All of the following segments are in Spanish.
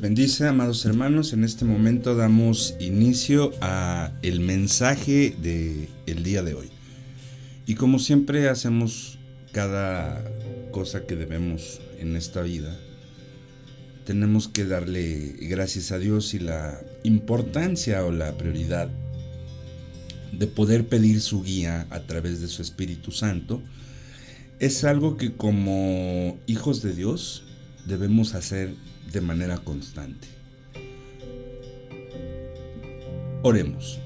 bendice, amados hermanos. En este momento damos inicio a el mensaje de el día de hoy. Y como siempre hacemos cada cosa que debemos en esta vida, tenemos que darle gracias a Dios y la importancia o la prioridad de poder pedir su guía a través de su Espíritu Santo es algo que como hijos de Dios debemos hacer de manera constante. Oremos.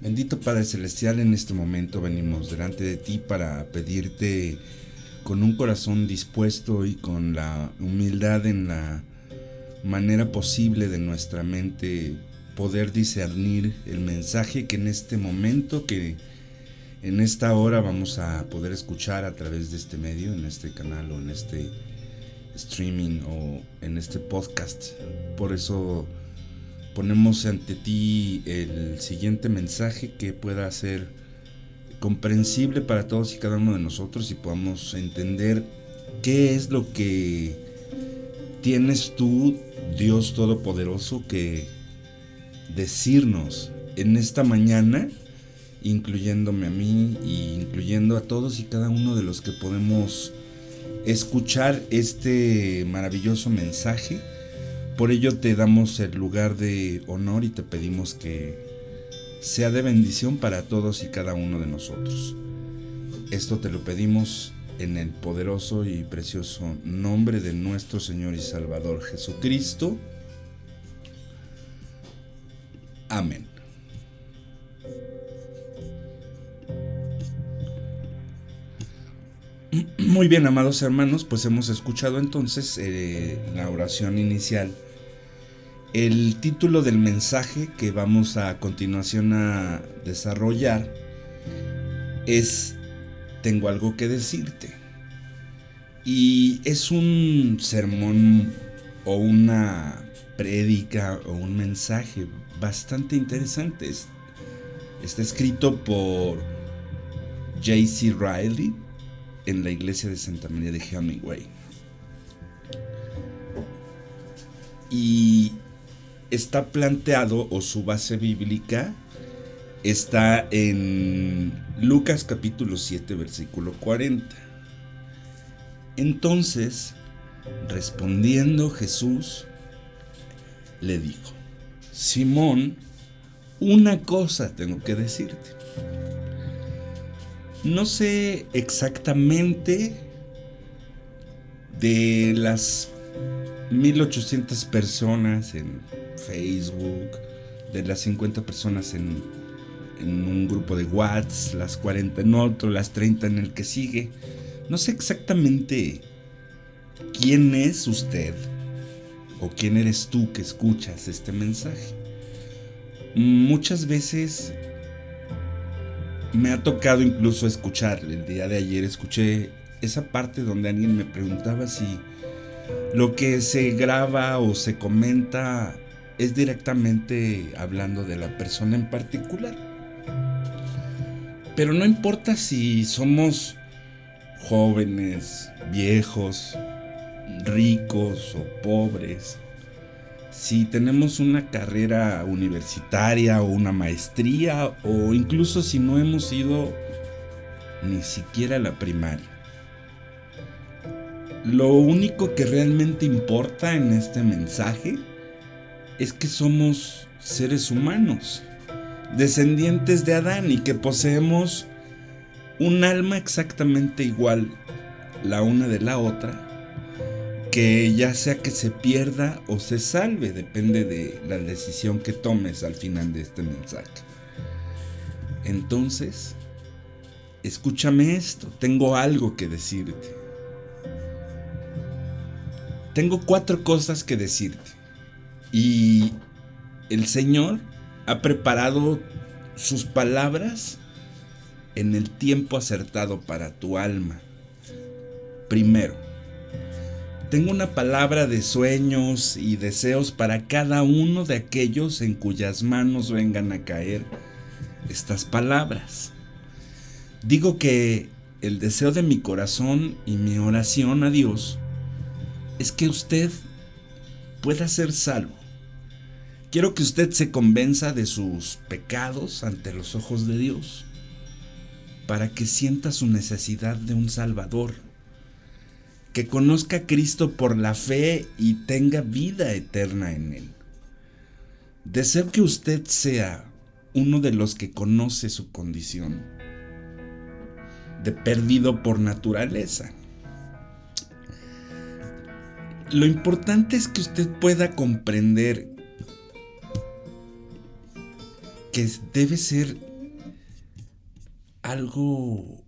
Bendito Padre Celestial, en este momento venimos delante de ti para pedirte con un corazón dispuesto y con la humildad en la manera posible de nuestra mente poder discernir el mensaje que en este momento, que en esta hora vamos a poder escuchar a través de este medio, en este canal o en este streaming o en este podcast. Por eso ponemos ante ti el siguiente mensaje que pueda ser comprensible para todos y cada uno de nosotros y podamos entender qué es lo que tienes tú, Dios Todopoderoso, que decirnos en esta mañana, incluyéndome a mí y incluyendo a todos y cada uno de los que podemos escuchar este maravilloso mensaje. Por ello te damos el lugar de honor y te pedimos que sea de bendición para todos y cada uno de nosotros. Esto te lo pedimos en el poderoso y precioso nombre de nuestro Señor y Salvador Jesucristo. Amén. Muy bien, amados hermanos, pues hemos escuchado entonces eh, la oración inicial. El título del mensaje que vamos a continuación a desarrollar es Tengo algo que decirte. Y es un sermón o una prédica o un mensaje bastante interesante. Está escrito por J.C. Riley en la iglesia de Santa María de Hemingway. Y está planteado, o su base bíblica, está en Lucas capítulo 7, versículo 40. Entonces, respondiendo Jesús, le dijo, Simón, una cosa tengo que decirte. No sé exactamente de las 1800 personas en Facebook, de las 50 personas en, en un grupo de WhatsApp, las 40 en otro, las 30 en el que sigue. No sé exactamente quién es usted o quién eres tú que escuchas este mensaje. Muchas veces me ha tocado incluso escuchar, el día de ayer escuché esa parte donde alguien me preguntaba si lo que se graba o se comenta es directamente hablando de la persona en particular. Pero no importa si somos jóvenes, viejos, ricos o pobres, si tenemos una carrera universitaria o una maestría o incluso si no hemos ido ni siquiera a la primaria. Lo único que realmente importa en este mensaje es que somos seres humanos, descendientes de Adán y que poseemos un alma exactamente igual la una de la otra que ya sea que se pierda o se salve, depende de la decisión que tomes al final de este mensaje. Entonces, escúchame esto, tengo algo que decirte. Tengo cuatro cosas que decirte. Y el Señor ha preparado sus palabras en el tiempo acertado para tu alma. Primero, tengo una palabra de sueños y deseos para cada uno de aquellos en cuyas manos vengan a caer estas palabras. Digo que el deseo de mi corazón y mi oración a Dios es que usted pueda ser salvo. Quiero que usted se convenza de sus pecados ante los ojos de Dios, para que sienta su necesidad de un Salvador, que conozca a Cristo por la fe y tenga vida eterna en Él. Deseo que usted sea uno de los que conoce su condición de perdido por naturaleza. Lo importante es que usted pueda comprender que debe ser algo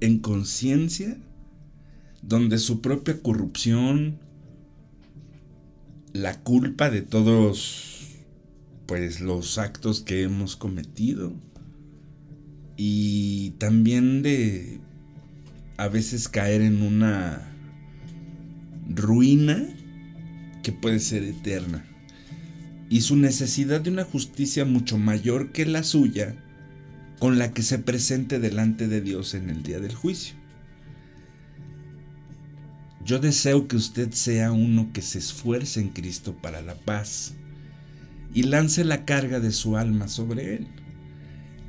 en conciencia donde su propia corrupción, la culpa de todos pues los actos que hemos cometido y también de a veces caer en una ruina que puede ser eterna. Y su necesidad de una justicia mucho mayor que la suya con la que se presente delante de Dios en el día del juicio. Yo deseo que usted sea uno que se esfuerce en Cristo para la paz y lance la carga de su alma sobre Él.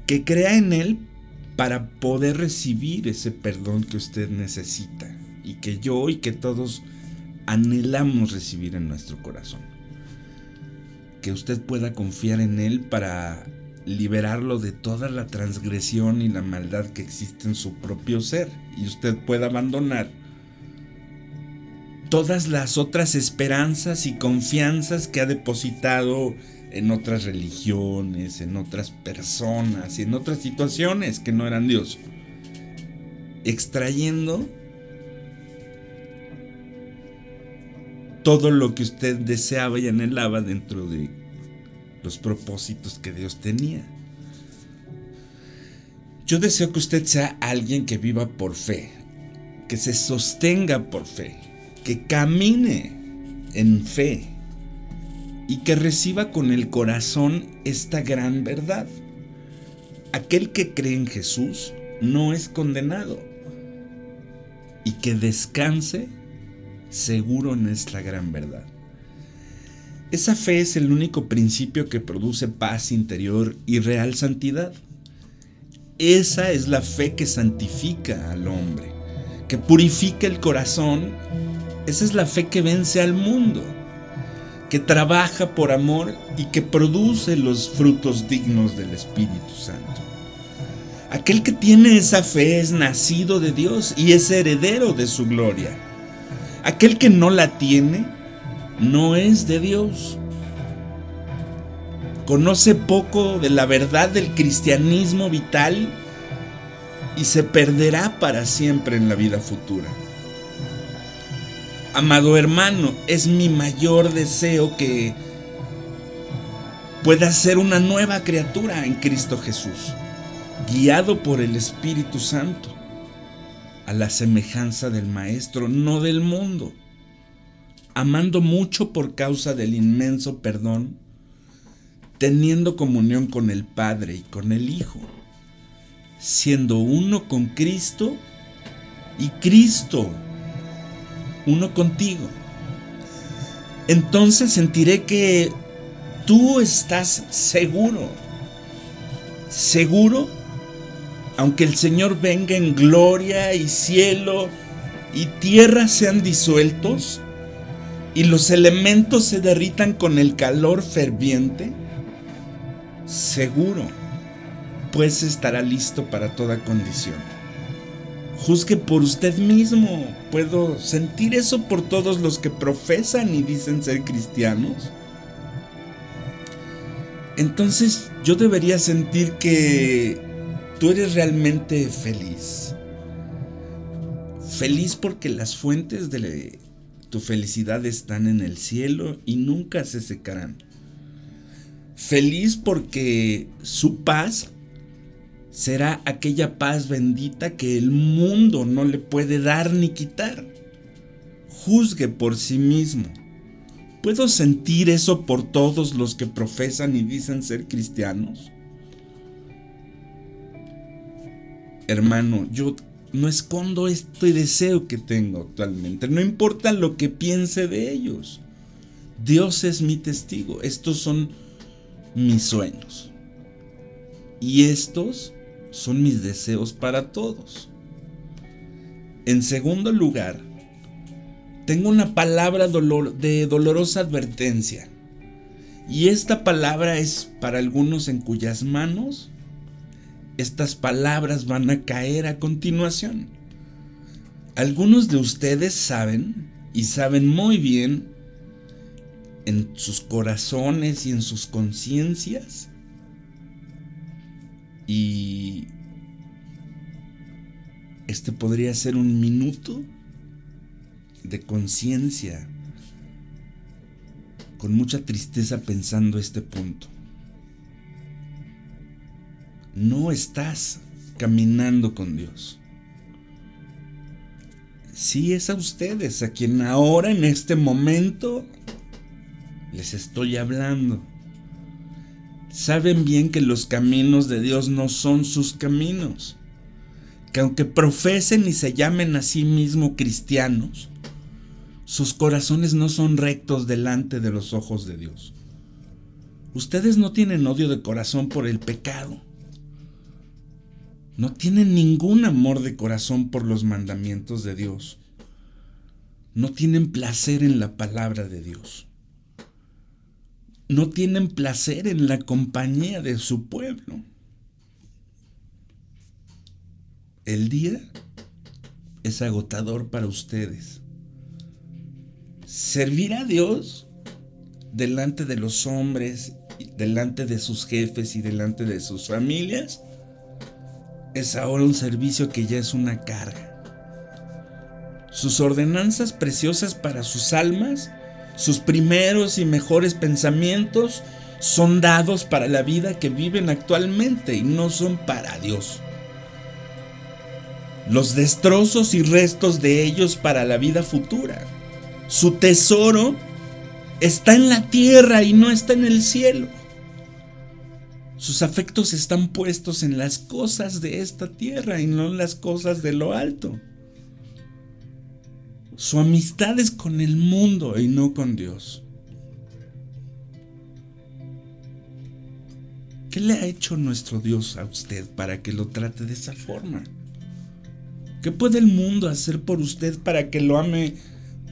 Que crea en Él para poder recibir ese perdón que usted necesita y que yo y que todos anhelamos recibir en nuestro corazón. Que usted pueda confiar en Él para liberarlo de toda la transgresión y la maldad que existe en su propio ser y usted pueda abandonar todas las otras esperanzas y confianzas que ha depositado en otras religiones, en otras personas y en otras situaciones que no eran Dios. Extrayendo todo lo que usted deseaba y anhelaba dentro de los propósitos que Dios tenía. Yo deseo que usted sea alguien que viva por fe, que se sostenga por fe, que camine en fe y que reciba con el corazón esta gran verdad. Aquel que cree en Jesús no es condenado y que descanse seguro en esta gran verdad. Esa fe es el único principio que produce paz interior y real santidad. Esa es la fe que santifica al hombre, que purifica el corazón esa es la fe que vence al mundo, que trabaja por amor y que produce los frutos dignos del Espíritu Santo. Aquel que tiene esa fe es nacido de Dios y es heredero de su gloria. Aquel que no la tiene no es de Dios. Conoce poco de la verdad del cristianismo vital y se perderá para siempre en la vida futura. Amado hermano, es mi mayor deseo que pueda ser una nueva criatura en Cristo Jesús, guiado por el Espíritu Santo, a la semejanza del Maestro, no del mundo, amando mucho por causa del inmenso perdón, teniendo comunión con el Padre y con el Hijo, siendo uno con Cristo y Cristo uno contigo. Entonces sentiré que tú estás seguro, seguro, aunque el Señor venga en gloria y cielo y tierra sean disueltos y los elementos se derritan con el calor ferviente, seguro, pues estará listo para toda condición. Juzgue por usted mismo. ¿Puedo sentir eso por todos los que profesan y dicen ser cristianos? Entonces yo debería sentir que tú eres realmente feliz. Feliz porque las fuentes de tu felicidad están en el cielo y nunca se secarán. Feliz porque su paz será aquella paz bendita que el mundo no le puede dar ni quitar. Juzgue por sí mismo. ¿Puedo sentir eso por todos los que profesan y dicen ser cristianos? hermano, yo no escondo este deseo que tengo actualmente. No importa lo que piense de ellos. Dios es mi testigo. Estos son mis sueños. Y estos son mis deseos para todos. En segundo lugar, tengo una palabra de dolorosa advertencia. Y esta palabra es para algunos en cuyas manos estas palabras van a caer a continuación. Algunos de ustedes saben, y saben muy bien, en sus corazones y en sus conciencias, y este podría ser un minuto de conciencia, con mucha tristeza pensando este punto no estás caminando con Dios. Sí es a ustedes a quien ahora en este momento les estoy hablando. Saben bien que los caminos de Dios no son sus caminos. Que aunque profesen y se llamen a sí mismos cristianos, sus corazones no son rectos delante de los ojos de Dios. Ustedes no tienen odio de corazón por el pecado no tienen ningún amor de corazón por los mandamientos de Dios. No tienen placer en la palabra de Dios. No tienen placer en la compañía de su pueblo. El día es agotador para ustedes. Servir a Dios delante de los hombres, delante de sus jefes y delante de sus familias es ahora un servicio que ya es una carga. Sus ordenanzas preciosas para sus almas, sus primeros y mejores pensamientos, son dados para la vida que viven actualmente y no son para Dios. Los destrozos y restos de ellos para la vida futura. Su tesoro está en la tierra y no está en el cielo. Sus afectos están puestos en las cosas de esta tierra y no en las cosas de lo alto. Su amistad es con el mundo y no con Dios. ¿Qué le ha hecho nuestro Dios a usted para que lo trate de esa forma? ¿Qué puede el mundo hacer por usted para que lo ame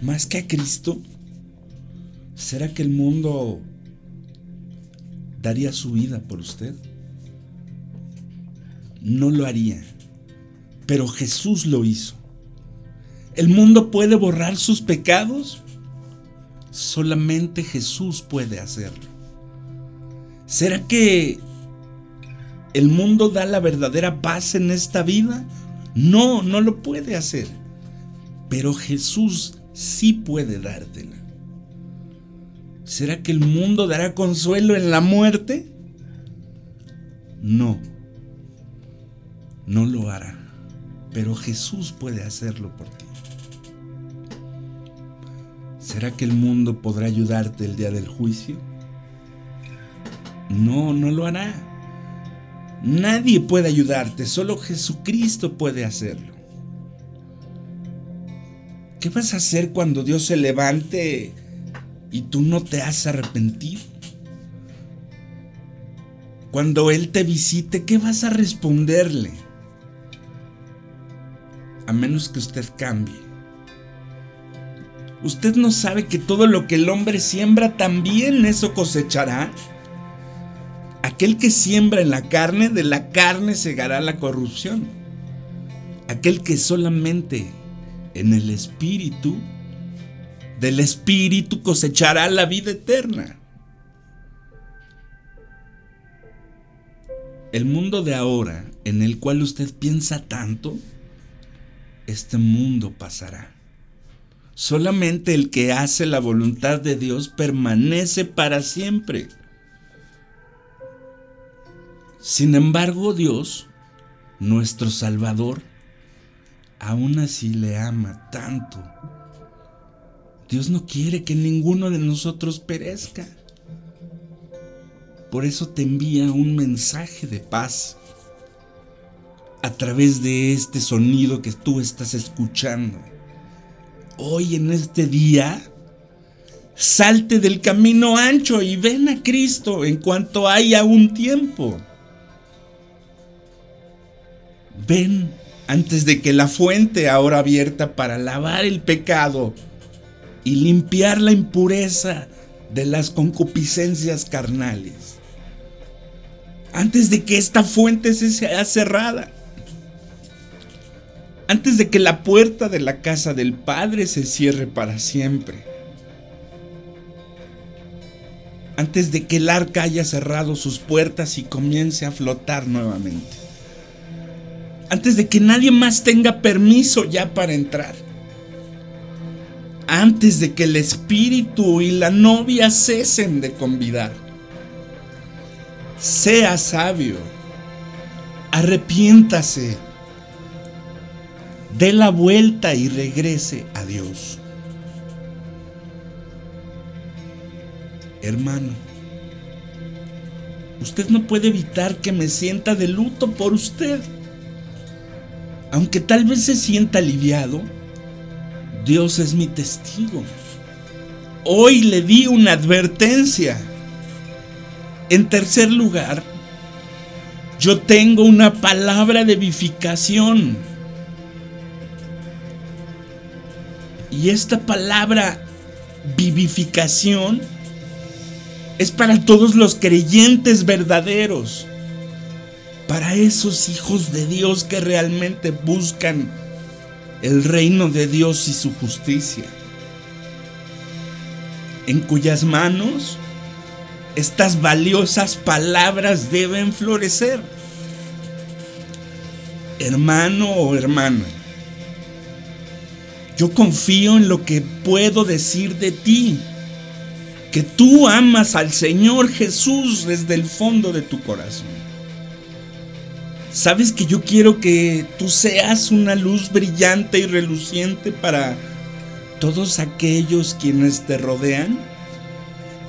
más que a Cristo? ¿Será que el mundo daría su vida por usted? No lo haría, pero Jesús lo hizo. ¿El mundo puede borrar sus pecados? Solamente Jesús puede hacerlo. ¿Será que el mundo da la verdadera paz en esta vida? No, no lo puede hacer. Pero Jesús sí puede dártela. ¿Será que el mundo dará consuelo en la muerte? No, no lo hará, pero Jesús puede hacerlo por ti. ¿Será que el mundo podrá ayudarte el día del juicio? No, no lo hará. Nadie puede ayudarte, solo Jesucristo puede hacerlo. ¿Qué vas a hacer cuando Dios se levante y tú no te has arrepentido. Cuando Él te visite, ¿qué vas a responderle? A menos que usted cambie. ¿Usted no sabe que todo lo que el hombre siembra también eso cosechará? Aquel que siembra en la carne, de la carne segará la corrupción. Aquel que solamente en el espíritu del Espíritu cosechará la vida eterna. El mundo de ahora, en el cual usted piensa tanto, este mundo pasará. Solamente el que hace la voluntad de Dios permanece para siempre. Sin embargo, Dios, nuestro Salvador, aún así le ama tanto Dios no quiere que ninguno de nosotros perezca. Por eso te envía un mensaje de paz. a través de este sonido que tú estás escuchando. Hoy en este día, salte del camino ancho y ven a Cristo en cuanto haya un tiempo. Ven antes de que la fuente ahora abierta para lavar el pecado y limpiar la impureza de las concupiscencias carnales. Antes de que esta fuente se sea cerrada. Antes de que la puerta de la casa del Padre se cierre para siempre. Antes de que el arca haya cerrado sus puertas y comience a flotar nuevamente antes de que nadie más tenga permiso ya para entrar. Antes de que el espíritu y la novia cesen de convidar. Sea sabio. Arrepiéntase. Dé la vuelta y regrese a Dios. Hermano, usted no puede evitar que me sienta de luto por usted aunque tal vez se sienta aliviado, Dios es mi testigo. Hoy le di una advertencia. En tercer lugar, yo tengo una palabra de vivificación. Y esta palabra vivificación es para todos los creyentes verdaderos para esos hijos de Dios que realmente buscan el reino de Dios y su justicia, en cuyas manos estas valiosas palabras deben florecer. Hermano o hermana, yo confío en lo que puedo decir de ti, que tú amas al Señor Jesús desde el fondo de tu corazón. ¿Sabes que yo quiero que tú seas una luz brillante y reluciente para todos aquellos quienes te rodean?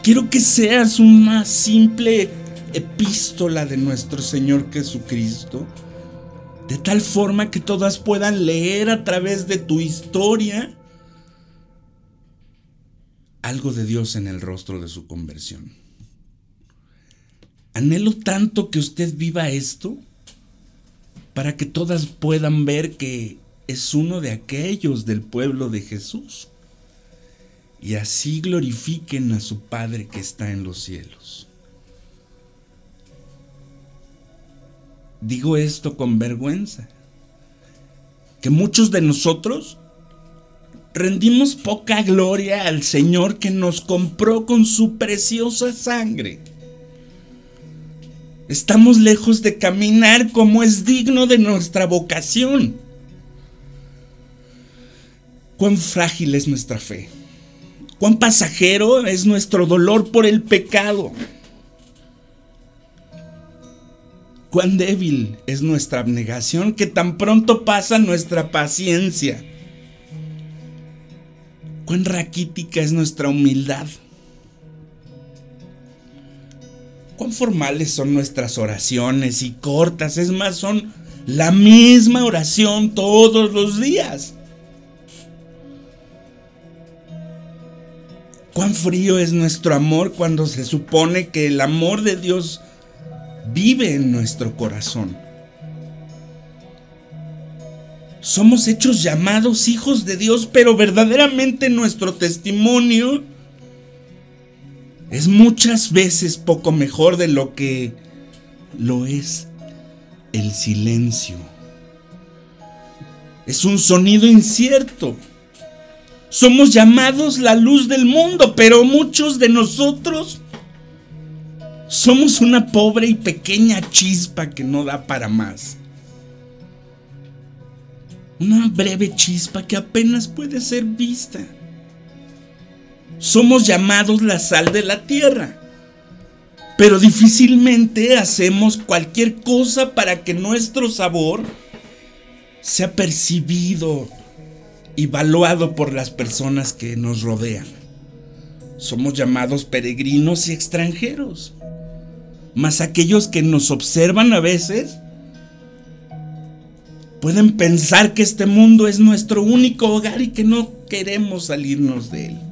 Quiero que seas una simple epístola de nuestro Señor Jesucristo, de tal forma que todas puedan leer a través de tu historia algo de Dios en el rostro de su conversión. Anhelo tanto que usted viva esto para que todas puedan ver que es uno de aquellos del pueblo de Jesús y así glorifiquen a su Padre que está en los cielos. Digo esto con vergüenza, que muchos de nosotros rendimos poca gloria al Señor que nos compró con su preciosa sangre Estamos lejos de caminar como es digno de nuestra vocación. Cuán frágil es nuestra fe. Cuán pasajero es nuestro dolor por el pecado. Cuán débil es nuestra abnegación que tan pronto pasa nuestra paciencia. Cuán raquítica es nuestra humildad. Cuán formales son nuestras oraciones y cortas, es más, son la misma oración todos los días. Cuán frío es nuestro amor cuando se supone que el amor de Dios vive en nuestro corazón. Somos hechos llamados hijos de Dios, pero verdaderamente nuestro testimonio es muchas veces poco mejor de lo que lo es el silencio. Es un sonido incierto. Somos llamados la luz del mundo, pero muchos de nosotros somos una pobre y pequeña chispa que no da para más. Una breve chispa que apenas puede ser vista. Somos llamados la sal de la tierra. Pero difícilmente hacemos cualquier cosa para que nuestro sabor sea percibido y valuado por las personas que nos rodean. Somos llamados peregrinos y extranjeros. Mas aquellos que nos observan a veces pueden pensar que este mundo es nuestro único hogar y que no queremos salirnos de él.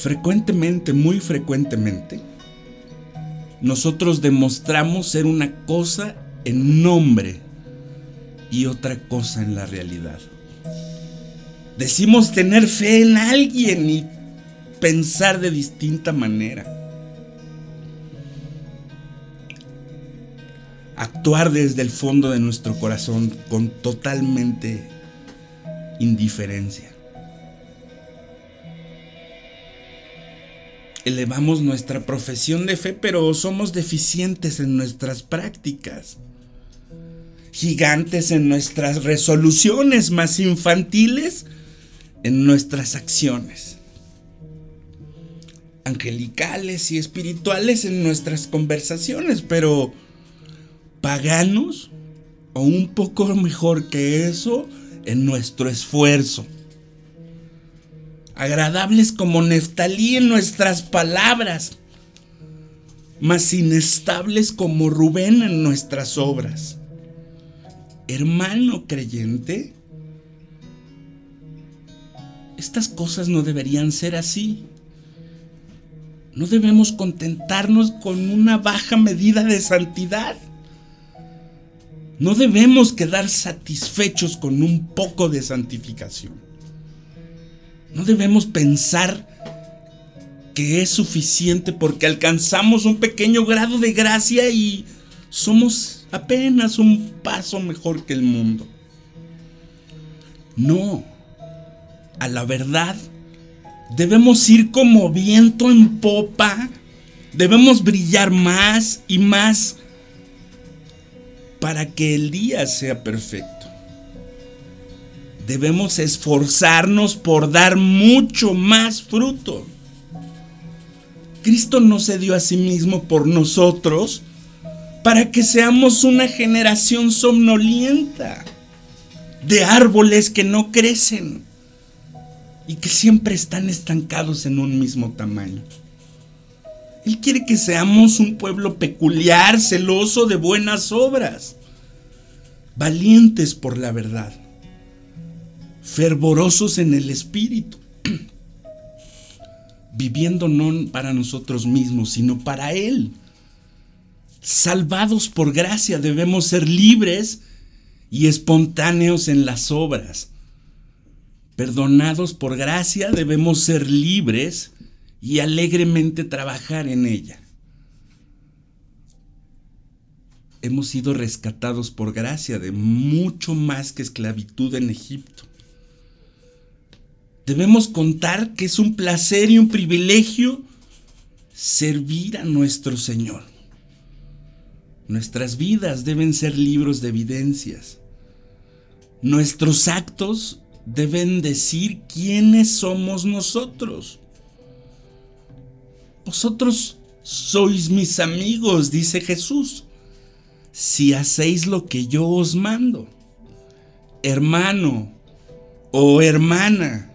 Frecuentemente, muy frecuentemente, nosotros demostramos ser una cosa en nombre y otra cosa en la realidad. Decimos tener fe en alguien y pensar de distinta manera. Actuar desde el fondo de nuestro corazón con totalmente indiferencia. Elevamos nuestra profesión de fe, pero somos deficientes en nuestras prácticas. Gigantes en nuestras resoluciones, más infantiles en nuestras acciones. Angelicales y espirituales en nuestras conversaciones, pero paganos o un poco mejor que eso en nuestro esfuerzo agradables como Neftalí en nuestras palabras, mas inestables como Rubén en nuestras obras. Hermano creyente, estas cosas no deberían ser así. No debemos contentarnos con una baja medida de santidad. No debemos quedar satisfechos con un poco de santificación. No debemos pensar que es suficiente porque alcanzamos un pequeño grado de gracia y somos apenas un paso mejor que el mundo. No, a la verdad, debemos ir como viento en popa, debemos brillar más y más para que el día sea perfecto debemos esforzarnos por dar mucho más fruto. Cristo no se dio a sí mismo por nosotros para que seamos una generación somnolienta de árboles que no crecen y que siempre están estancados en un mismo tamaño. Él quiere que seamos un pueblo peculiar, celoso de buenas obras, valientes por la verdad fervorosos en el espíritu, viviendo no para nosotros mismos, sino para Él. Salvados por gracia debemos ser libres y espontáneos en las obras. Perdonados por gracia debemos ser libres y alegremente trabajar en ella. Hemos sido rescatados por gracia de mucho más que esclavitud en Egipto. Debemos contar que es un placer y un privilegio servir a nuestro Señor. Nuestras vidas deben ser libros de evidencias. Nuestros actos deben decir quiénes somos nosotros. Vosotros sois mis amigos, dice Jesús, si hacéis lo que yo os mando. Hermano o hermana,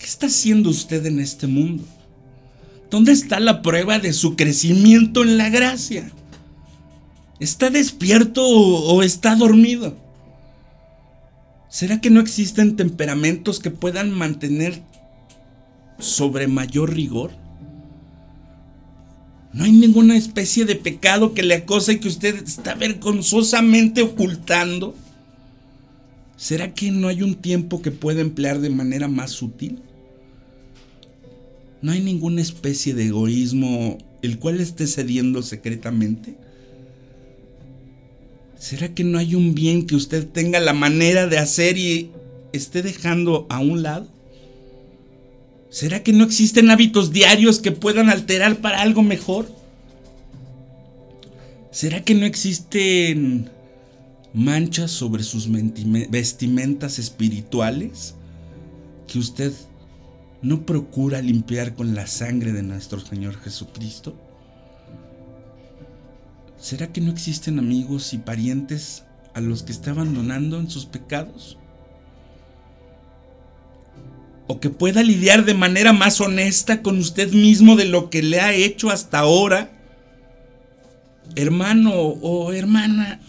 ¿Qué está haciendo usted en este mundo? ¿Dónde está la prueba de su crecimiento en la gracia? ¿Está despierto o, está dormido? ¿Será que no existen temperamentos que puedan mantener sobre mayor rigor? No hay ninguna especie de pecado que le acose que usted está vergonzosamente ocultando. ¿Será que no hay un tiempo que pueda emplear de manera más sutil? ¿No hay ninguna especie de egoísmo el cual esté cediendo secretamente? ¿Será que no hay un bien que usted tenga la manera de hacer y esté dejando a un lado? ¿Será que no existen hábitos diarios que puedan alterar para algo mejor? ¿Será que no existen manchas sobre sus vestimentas espirituales que usted no procura limpiar con la sangre de nuestro Señor Jesucristo? ¿Será que no existen amigos y parientes a los que está abandonando en sus pecados? ¿O que pueda lidiar de manera más honesta con usted mismo de lo que le ha hecho hasta ahora? Hermano o hermana,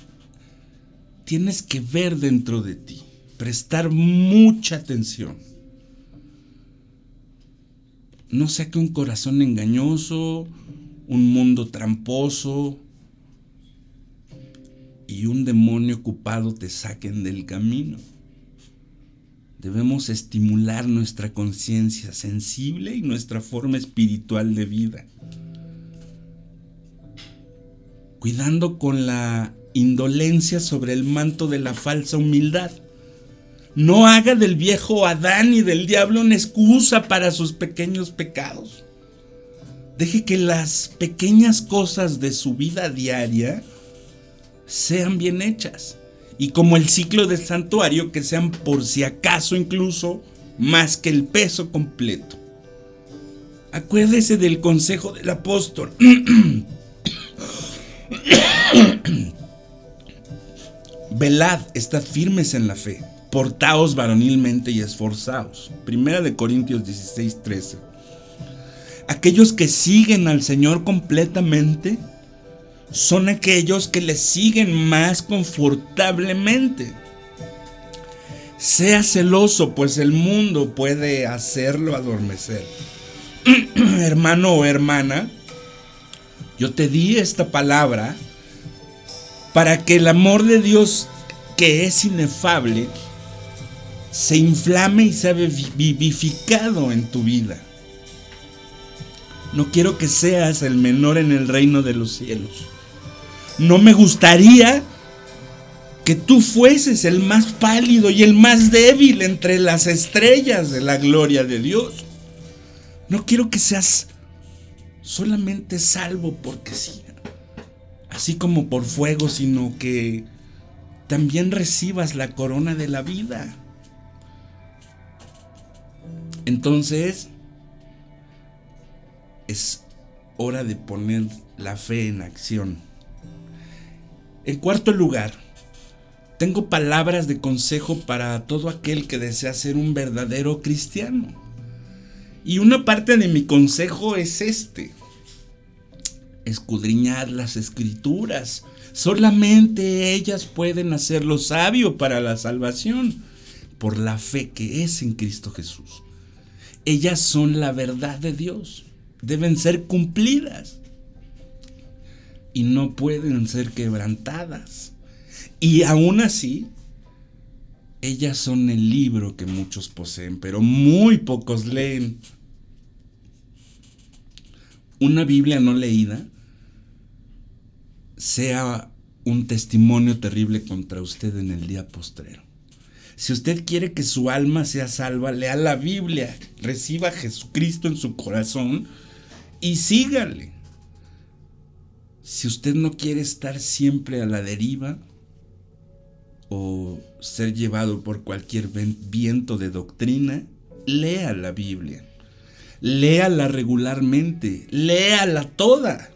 tienes que ver dentro de ti, prestar mucha atención. No sea que un corazón engañoso, un mundo tramposo y un demonio ocupado te saquen del camino. Debemos estimular nuestra conciencia sensible y nuestra forma espiritual de vida. Cuidando con la indolencia sobre el manto de la falsa humildad. No haga del viejo Adán y del diablo una excusa para sus pequeños pecados. Deje que las pequeñas cosas de su vida diaria sean bien hechas y como el ciclo del santuario que sean por si acaso incluso más que el peso completo. Acuérdese del consejo del apóstol. Velad, estad firmes en la fe, portaos varonilmente y esforzaos. Primera de Corintios 16, 13. Aquellos que siguen al Señor completamente son aquellos que le siguen más confortablemente. Sea celoso, pues el mundo puede hacerlo adormecer. Hermano o hermana, yo te di esta palabra para que el amor de Dios, que es inefable, se inflame y sea vivificado en tu vida. No quiero que seas el menor en el reino de los cielos. No me gustaría que tú fueses el más pálido y el más débil entre las estrellas de la gloria de Dios. No quiero que seas solamente salvo porque sí, así como por fuego, sino que también recibas la corona de la vida. Entonces, es hora de poner la fe en acción. En cuarto lugar, tengo palabras de consejo para todo aquel que desea ser un verdadero cristiano. Y una parte de mi consejo es este. Escudriñar las escrituras. Solamente ellas pueden hacerlo sabio para la salvación por la fe que es en Cristo Jesús. Ellas son la verdad de Dios. Deben ser cumplidas y no pueden ser quebrantadas. Y aún así, ellas son el libro que muchos poseen, pero muy pocos leen. Una Biblia no leída sea un testimonio terrible contra usted en el día postrero. Si usted quiere que su alma sea salva, lea la Biblia, reciba a Jesucristo en su corazón y sígale. Si usted no quiere estar siempre a la deriva o ser llevado por cualquier viento de doctrina, lea la Biblia. Léala regularmente, léala toda.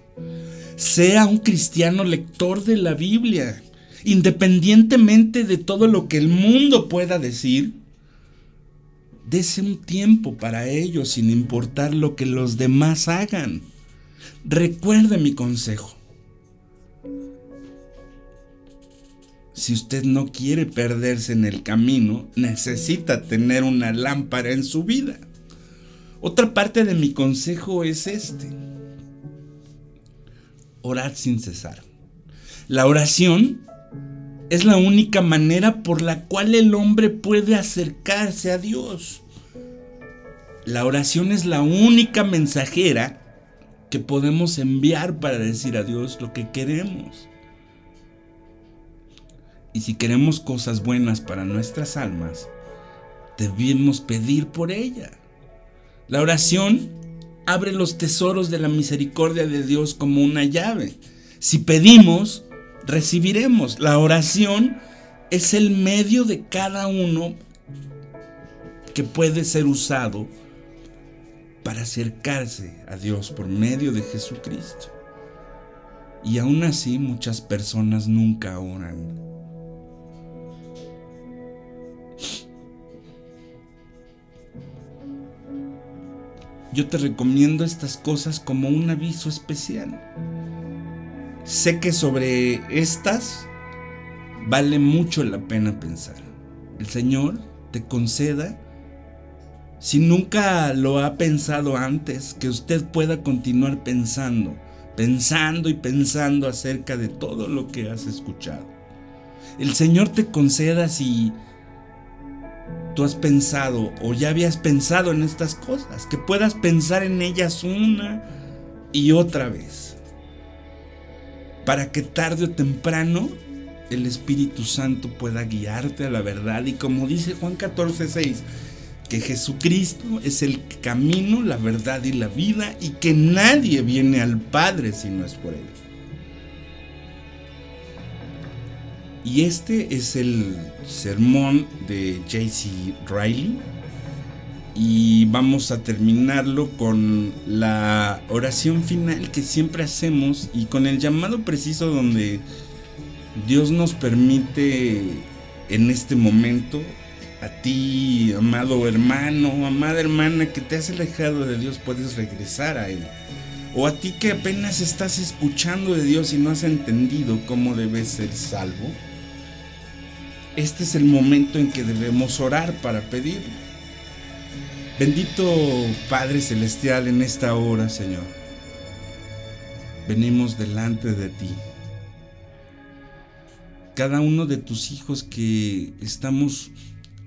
Sea un cristiano lector de la Biblia, independientemente de todo lo que el mundo pueda decir. Dese un tiempo para ello sin importar lo que los demás hagan. Recuerde mi consejo. Si usted no quiere perderse en el camino, necesita tener una lámpara en su vida. Otra parte de mi consejo es este. Orad sin cesar. La oración es la única manera por la cual el hombre puede acercarse a Dios. La oración es la única mensajera que podemos enviar para decir a Dios lo que queremos. Y si queremos cosas buenas para nuestras almas, debemos pedir por ella. La oración abre los tesoros de la misericordia de Dios como una llave. Si pedimos, recibiremos. La oración es el medio de cada uno que puede ser usado para acercarse a Dios por medio de Jesucristo. Y aún así muchas personas nunca oran. Yo te recomiendo estas cosas como un aviso especial. Sé que sobre estas vale mucho la pena pensar. El Señor te conceda, si nunca lo ha pensado antes, que usted pueda continuar pensando, pensando y pensando acerca de todo lo que has escuchado. El Señor te conceda si tú has pensado o ya habías pensado en estas cosas, que puedas pensar en ellas una y otra vez, para que tarde o temprano el Espíritu Santo pueda guiarte a la verdad y como dice Juan 14, 6, que Jesucristo es el camino, la verdad y la vida y que nadie viene al Padre si no es por Él. Y este es el sermón de JC Riley. Y vamos a terminarlo con la oración final que siempre hacemos y con el llamado preciso donde Dios nos permite en este momento a ti, amado hermano, amada hermana, que te has alejado de Dios, puedes regresar a Él. O a ti que apenas estás escuchando de Dios y no has entendido cómo debes ser salvo este es el momento en que debemos orar para pedir. Bendito Padre Celestial en esta hora, Señor. Venimos delante de ti. Cada uno de tus hijos que estamos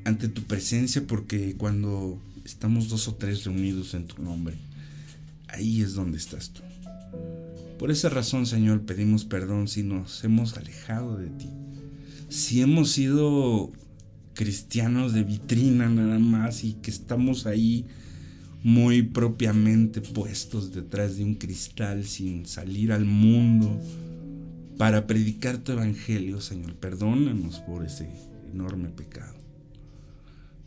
ante tu presencia porque cuando estamos dos o tres reunidos en tu nombre, ahí es donde estás tú. Por esa razón, Señor, pedimos perdón si nos hemos alejado de ti si hemos sido cristianos de vitrina nada más y que estamos ahí muy propiamente puestos detrás de un cristal sin salir al mundo para predicar tu evangelio, Señor. Perdónanos por ese enorme pecado.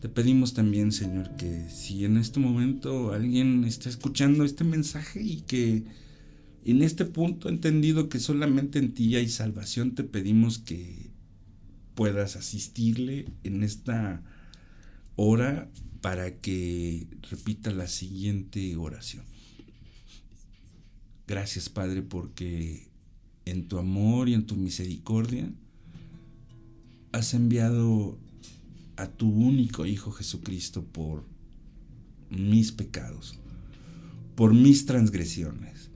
Te pedimos también, Señor, que si en este momento alguien está escuchando este mensaje y que en este punto ha entendido que solamente en ti hay salvación, te pedimos que puedas asistirle en esta hora para que repita la siguiente oración. Gracias Padre porque en tu amor y en tu misericordia has enviado a tu único Hijo Jesucristo por mis pecados, por mis transgresiones.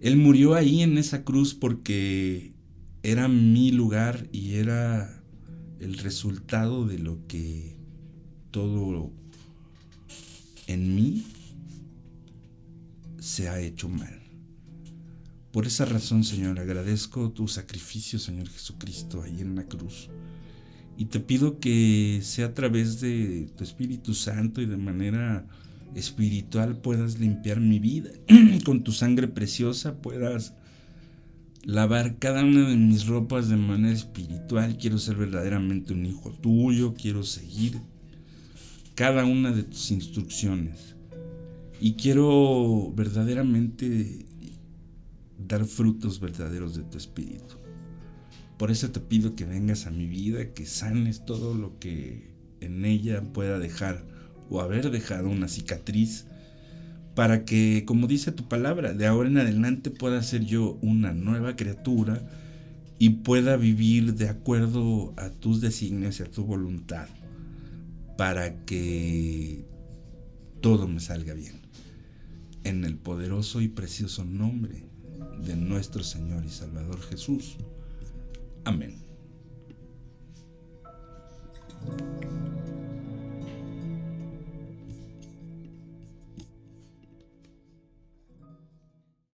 Él murió ahí en esa cruz porque era mi lugar y era el resultado de lo que todo en mí se ha hecho mal. Por esa razón, Señor, agradezco tu sacrificio, Señor Jesucristo, ahí en la cruz. Y te pido que sea a través de tu Espíritu Santo y de manera espiritual puedas limpiar mi vida. Con tu sangre preciosa puedas lavar cada una de mis ropas de manera espiritual. Quiero ser verdaderamente un hijo tuyo. Quiero seguir cada una de tus instrucciones. Y quiero verdaderamente dar frutos verdaderos de tu espíritu. Por eso te pido que vengas a mi vida, que sanes todo lo que en ella pueda dejar o haber dejado una cicatriz para que, como dice tu palabra, de ahora en adelante pueda ser yo una nueva criatura y pueda vivir de acuerdo a tus designios y a tu voluntad, para que todo me salga bien. En el poderoso y precioso nombre de nuestro Señor y Salvador Jesús. Amén.